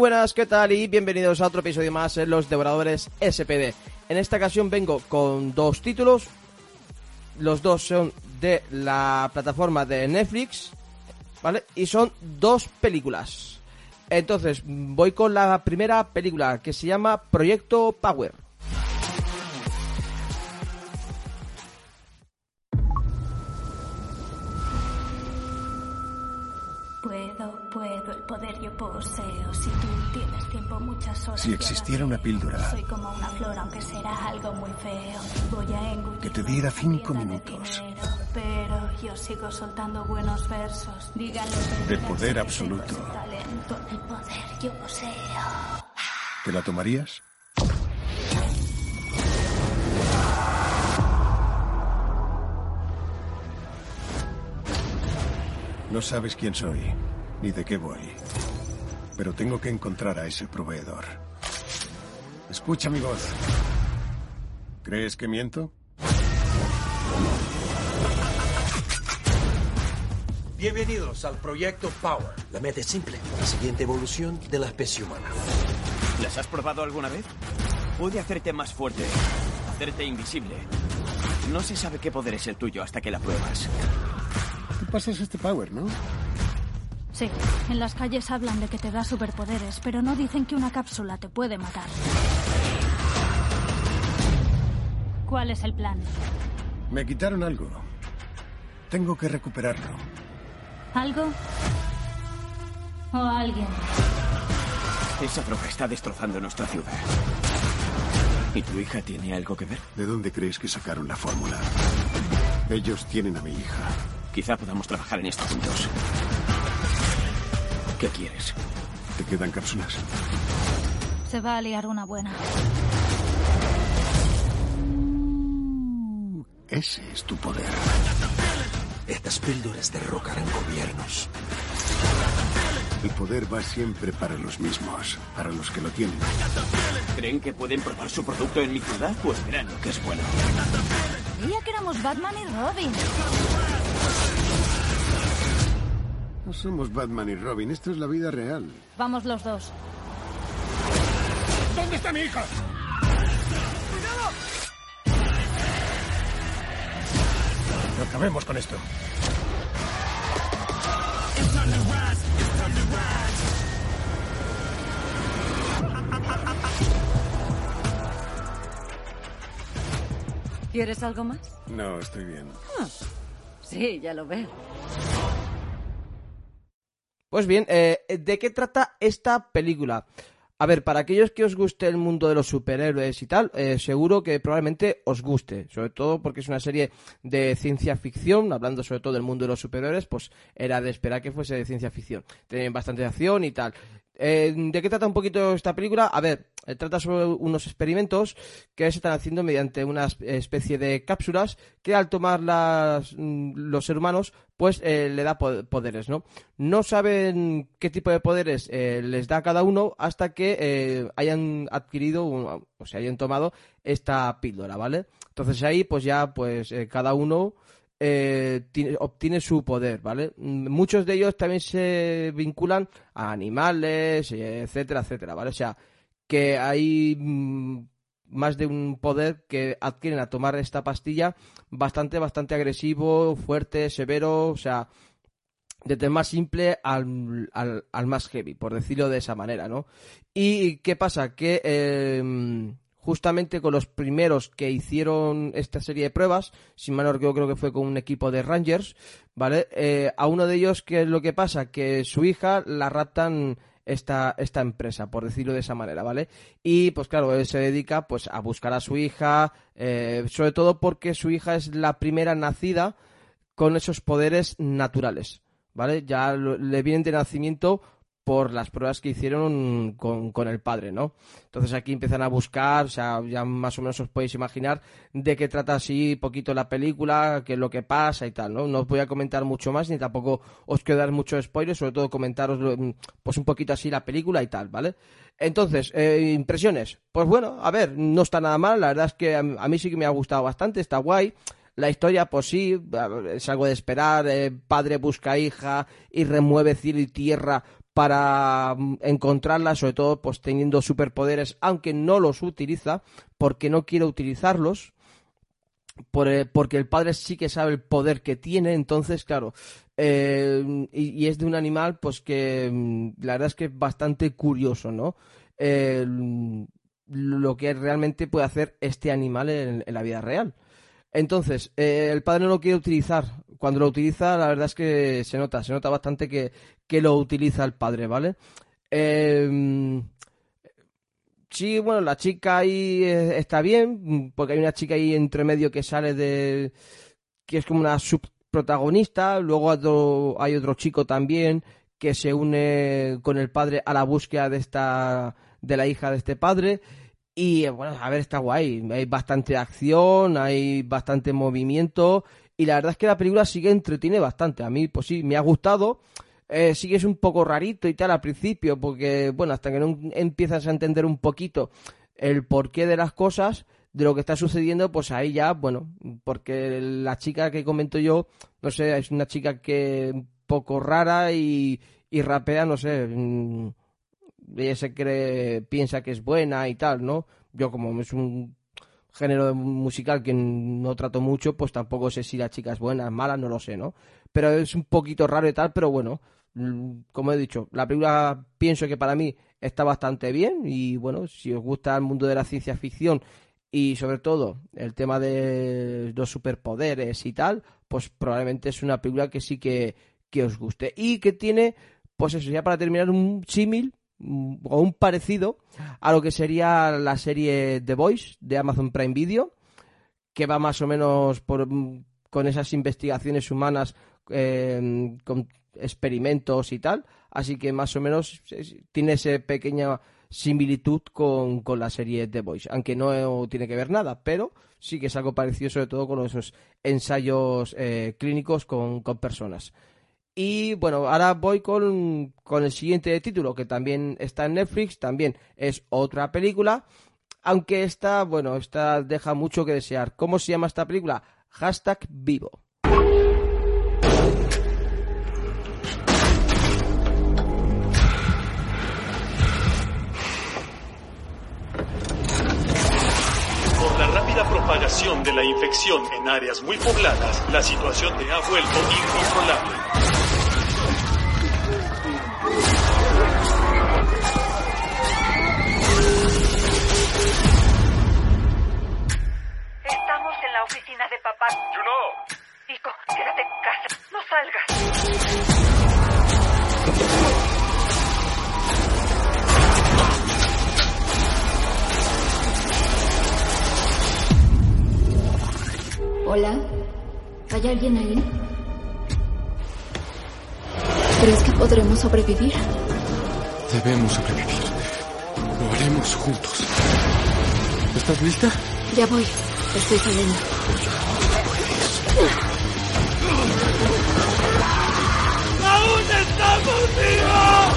Buenas, ¿qué tal? Y bienvenidos a otro episodio más en Los Devoradores SPD. En esta ocasión vengo con dos títulos. Los dos son de la plataforma de Netflix, ¿vale? Y son dos películas. Entonces, voy con la primera película que se llama Proyecto Power. Puedo, puedo, el poder yo poseo. Si tú tienes tiempo, muchas horas. Si existiera una píldora. Soy como una flor, aunque será algo muy feo. Voy a engullir. Que te diera cinco minutos. dinero, pero yo sigo soltando buenos versos. Díganlo. De poder absoluto. Talento, el poder yo poseo. ¿Te la tomarías? No sabes quién soy, ni de qué voy. Pero tengo que encontrar a ese proveedor. Escucha mi voz. ¿Crees que miento? Bienvenidos al proyecto Power. La meta es simple, la siguiente evolución de la especie humana. ¿Las has probado alguna vez? Puede hacerte más fuerte, hacerte invisible. No se sabe qué poder es el tuyo hasta que la pruebas. Tú pasas este power, ¿no? Sí, en las calles hablan de que te da superpoderes, pero no dicen que una cápsula te puede matar. ¿Cuál es el plan? Me quitaron algo. Tengo que recuperarlo. ¿Algo? ¿O alguien? Esa droga está destrozando nuestra ciudad. ¿Y tu hija tiene algo que ver? ¿De dónde crees que sacaron la fórmula? Ellos tienen a mi hija. Quizá podamos trabajar en esto juntos. ¿Qué quieres? ¿Te quedan cápsulas? Se va a liar una buena. Ese es tu poder. Estas píldoras derrocarán gobiernos. El poder va siempre para los mismos, para los que lo tienen. ¿Creen que pueden probar su producto en mi ciudad? Pues verán lo que es bueno. Creía que éramos Batman y Robin. No somos Batman y Robin, esto es la vida real. Vamos los dos. ¿Dónde está mi hija? No acabemos con esto. ¿Quieres algo más? No, estoy bien. Sí, ya lo veo. Pues bien, eh, ¿de qué trata esta película? A ver, para aquellos que os guste el mundo de los superhéroes y tal, eh, seguro que probablemente os guste, sobre todo porque es una serie de ciencia ficción, hablando sobre todo del mundo de los superhéroes, pues era de esperar que fuese de ciencia ficción. Tienen bastante acción y tal. Eh, ¿De qué trata un poquito esta película? A ver, eh, trata sobre unos experimentos que se están haciendo mediante una especie de cápsulas que al tomarlas mm, los seres humanos, pues eh, le da po- poderes, ¿no? No saben qué tipo de poderes les da cada uno hasta que hayan adquirido o se hayan tomado esta píldora, ¿vale? Entonces ahí, pues ya, pues cada uno eh, tiene- obtiene su poder, ¿vale? Mm, Muchos de ellos también se vinculan a animales, eh, etcétera, etcétera, ¿vale? O sea, que hay mm, más de un poder que adquieren a tomar esta pastilla bastante, bastante agresivo, fuerte, severo, o sea, desde el más simple al, al, al más heavy, por decirlo de esa manera, ¿no? ¿Y qué pasa? Que eh, justamente con los primeros que hicieron esta serie de pruebas, si mal no recuerdo, creo que fue con un equipo de Rangers, ¿vale? Eh, a uno de ellos, ¿qué es lo que pasa? Que su hija la raptan esta, esta empresa, por decirlo de esa manera, ¿vale? Y pues claro, él se dedica pues a buscar a su hija, eh, sobre todo porque su hija es la primera nacida con esos poderes naturales, ¿vale? Ya le vienen de nacimiento por las pruebas que hicieron con, con el padre, ¿no? Entonces aquí empiezan a buscar, o sea, ya más o menos os podéis imaginar de qué trata así poquito la película, qué es lo que pasa y tal, ¿no? No os voy a comentar mucho más ni tampoco os quiero dar mucho spoiler, sobre todo comentaros pues un poquito así la película y tal, ¿vale? Entonces, eh, impresiones. Pues bueno, a ver, no está nada mal, la verdad es que a, a mí sí que me ha gustado bastante, está guay. La historia, pues sí, es algo de esperar. eh, padre busca hija y remueve cielo y tierra para mm, encontrarla, sobre todo pues teniendo superpoderes, aunque no los utiliza, porque no quiere utilizarlos, eh, porque el padre sí que sabe el poder que tiene, entonces, claro, eh, y, es de un animal, pues que mm, la verdad es que es bastante curioso, ¿no? lo que realmente puede hacer este animal en, la vida real. Entonces, eh, el padre no lo quiere utilizar. Cuando lo utiliza, la verdad es que se nota, se nota bastante que, que lo utiliza el padre, ¿vale? Eh, sí, bueno, la chica ahí eh, está bien, porque hay una chica ahí entre medio que sale de... que es como una subprotagonista, luego hay otro chico también que se une con el padre a la búsqueda de esta de la hija de este padre y bueno, a ver, está guay, hay bastante acción, hay bastante movimiento y la verdad es que la película sigue entretiene bastante, a mí pues sí, me ha gustado eh, sí es un poco rarito y tal al principio, porque, bueno, hasta que no empiezas a entender un poquito el porqué de las cosas, de lo que está sucediendo, pues ahí ya, bueno, porque la chica que comento yo, no sé, es una chica que un poco rara y, y rapea, no sé, mm, ella se cree, piensa que es buena y tal, ¿no? Yo como es un género musical que no trato mucho, pues tampoco sé si la chica es buena, mala, no lo sé, ¿no? Pero es un poquito raro y tal, pero bueno, Mm, como he dicho, la película pienso que para mí está bastante bien y bueno, si os gusta el mundo de la ciencia ficción y sobre todo el tema de los superpoderes y tal, pues probablemente es una película que sí que, que os guste y que tiene, pues eso, ya para terminar, un símil o un parecido a lo que sería la serie The Voice de Amazon Prime Video, que va más o menos por, mm, con esas investigaciones humanas eh, con experimentos y tal, así que más o menos tiene esa pequeña similitud con, la serie The Voice, aunque no tiene que ver nada, pero sí que es algo parecido sobre todo con esos ensayos eh, clínicos con, personas. Y bueno, ahora voy con, con el siguiente título, que también está en Netflix, también es otra película, aunque esta, bueno, esta deja mucho que desear. ¿Cómo se llama esta película? Hashtag vivo. propagación de la infección en áreas muy pobladas, la situación te ha vuelto incontrolable. Estamos en la oficina de papá. Juno. Hijo, quédate en casa. No salgas. Hola. ¿Hay alguien ahí? ¿Crees que podremos sobrevivir? Debemos sobrevivir. Lo haremos juntos. ¿Estás lista? Ya voy. Estoy saliendo. ¡Aún estamos vivos!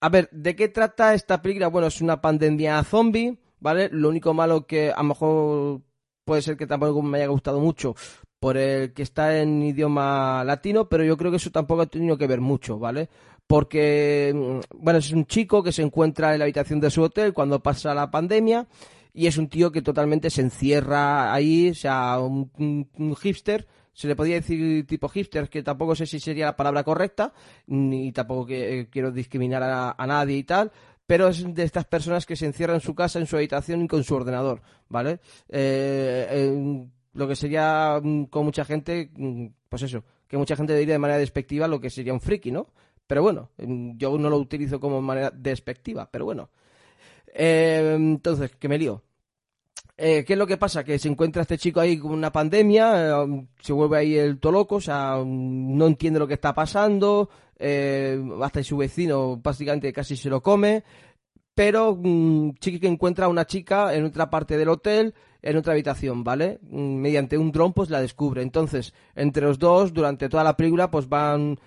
A ver, ¿de qué trata esta película? Bueno, es una pandemia zombie, ¿vale? Lo único malo que a lo mejor puede ser que tampoco me haya gustado mucho por el que está en idioma latino, pero yo creo que eso tampoco ha tenido que ver mucho, ¿vale? Porque, mm, bueno, es un chico que se encuentra en la habitación de su hotel cuando pasa la pandemia y es un tío que totalmente se encierra ahí, o sea, un hipster se le podía decir tipo hipster, que tampoco sé si sería la palabra correcta, ni tampoco que, eh, quiero discriminar a, nadie y tal, pero es de estas personas que se encierran en su casa, en su habitación y con su ordenador, ¿vale? Eh, lo que sería mm, con mucha gente, mm, pues eso, que mucha gente diría de manera despectiva lo que sería un friki, ¿no? Pero bueno, mm, yo no lo utilizo como manera despectiva, pero bueno. Eh, entonces, que me lío. Eh, ¿Qué es lo que pasa? Que se encuentra este chico ahí con una pandemia, eh, se vuelve ahí el toloco, o sea, no entiende lo que está pasando, eh, hasta su vecino básicamente casi se lo come, pero um, que encuentra a una chica en otra parte del hotel, en otra habitación, ¿vale? Mm, mediante un dron pues la descubre. Entonces, entre los dos, durante toda la película, pues van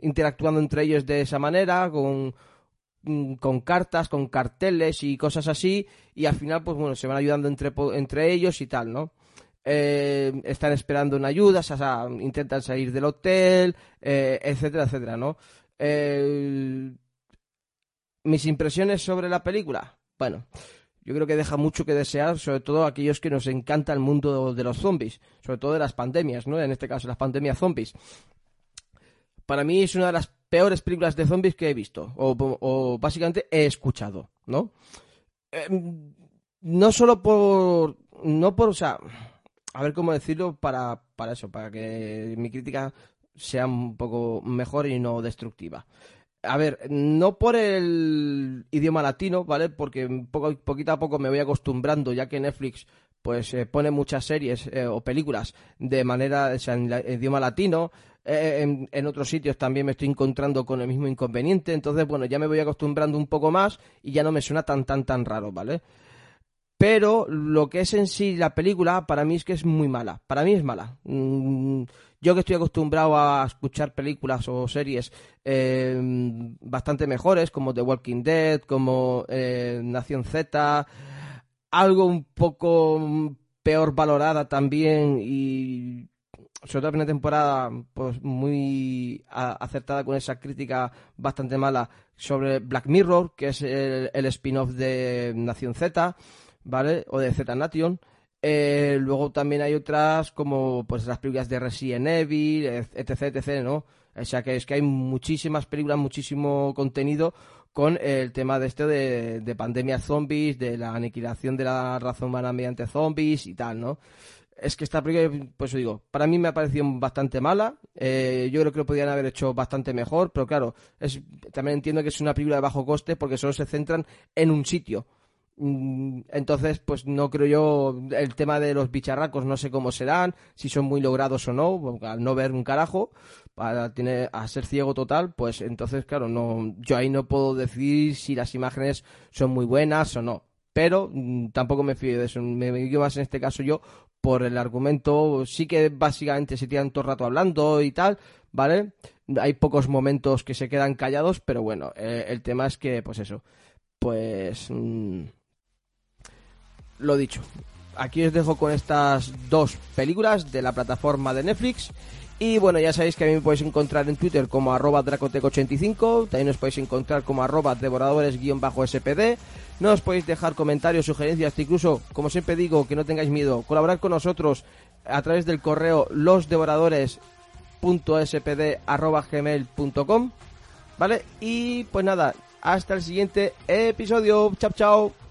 interactuando entre ellos de esa manera, con con cartas, con carteles y cosas así, y al final, pues bueno, se van ayudando entre, entre ellos y tal, ¿no? eh, están esperando una ayuda, o intentan salir del hotel, eh, etcétera, etcétera, ¿no? Mis impresiones sobre la película, bueno, yo creo que deja mucho que desear, sobre todo aquellos que nos encanta el mundo de los zombies, sobre todo de las pandemias, ¿no? En este caso, las pandemias zombies. Para mí es una de las peores películas de zombies que he visto, o, básicamente he escuchado, ¿no? Em, no solo por, no por, o sea, a ver cómo decirlo para, para eso, para que mi crítica sea un poco mejor y no destructiva. A ver, no por el idioma latino, ¿vale? Porque poco, poquito a poco me voy acostumbrando, ya que Netflix pues eh, pone muchas series eh, o películas de manera, o sea, en idioma latino. Eh, en, en, otros sitios también me estoy encontrando con el mismo inconveniente. Entonces, bueno, ya me voy acostumbrando un poco más y ya no me suena tan, tan, tan raro, ¿vale? Pero lo que es en sí la película, para mí es que es muy mala. Para mí es mala. Mm, yo que estoy acostumbrado a escuchar películas o series eh, bastante mejores, como The Walking Dead, como eh, Nación Z, algo un poco peor valorada también y sobre todo la primera temporada pues muy acertada con esa crítica bastante mala sobre Black Mirror, que es el spin-off de Nación Z. ¿vale? O de Z Nation. Eh, luego también hay otras como pues las películas de Resident Evil, etc, etc, ¿no? O sea que es que hay muchísimas películas, muchísimo contenido con el tema de este de, de pandemias zombies, de la aniquilación de la raza humana mediante zombies y tal, ¿no? Es que esta película, pues digo, para mí me ha parecido bastante mala. Eh, yo creo que lo podrían haber hecho bastante mejor, pero claro, es, también entiendo que es una película de bajo coste porque solo se centran en un sitio. Mm, entonces, pues no creo yo el tema de los bicharracos, no sé cómo serán, si son muy logrados o no, al no ver un carajo, para tener, a ser ciego total, pues entonces, claro, no, yo ahí no puedo decir si las imágenes son muy buenas o no. Pero mm, tampoco me fío de eso, me guío más en este caso yo por el argumento, sí que básicamente se tiran todo el rato hablando y tal, ¿vale? Hay pocos momentos que se quedan callados, pero bueno, eh, el tema es que, pues eso, pues... Mm, lo dicho, aquí os dejo con estas dos películas de la plataforma de Netflix. Y bueno, ya sabéis que a mí me podéis encontrar en Twitter como arroba dracotec85, también os podéis encontrar como arroba devoradores-spd. No os podéis dejar comentarios, sugerencias, incluso, como siempre digo, que no tengáis miedo, colaborar con nosotros a través del correo losdevoradores.spd.gmail.com ¿Vale? Y pues nada, hasta el siguiente episodio. Chao, chao.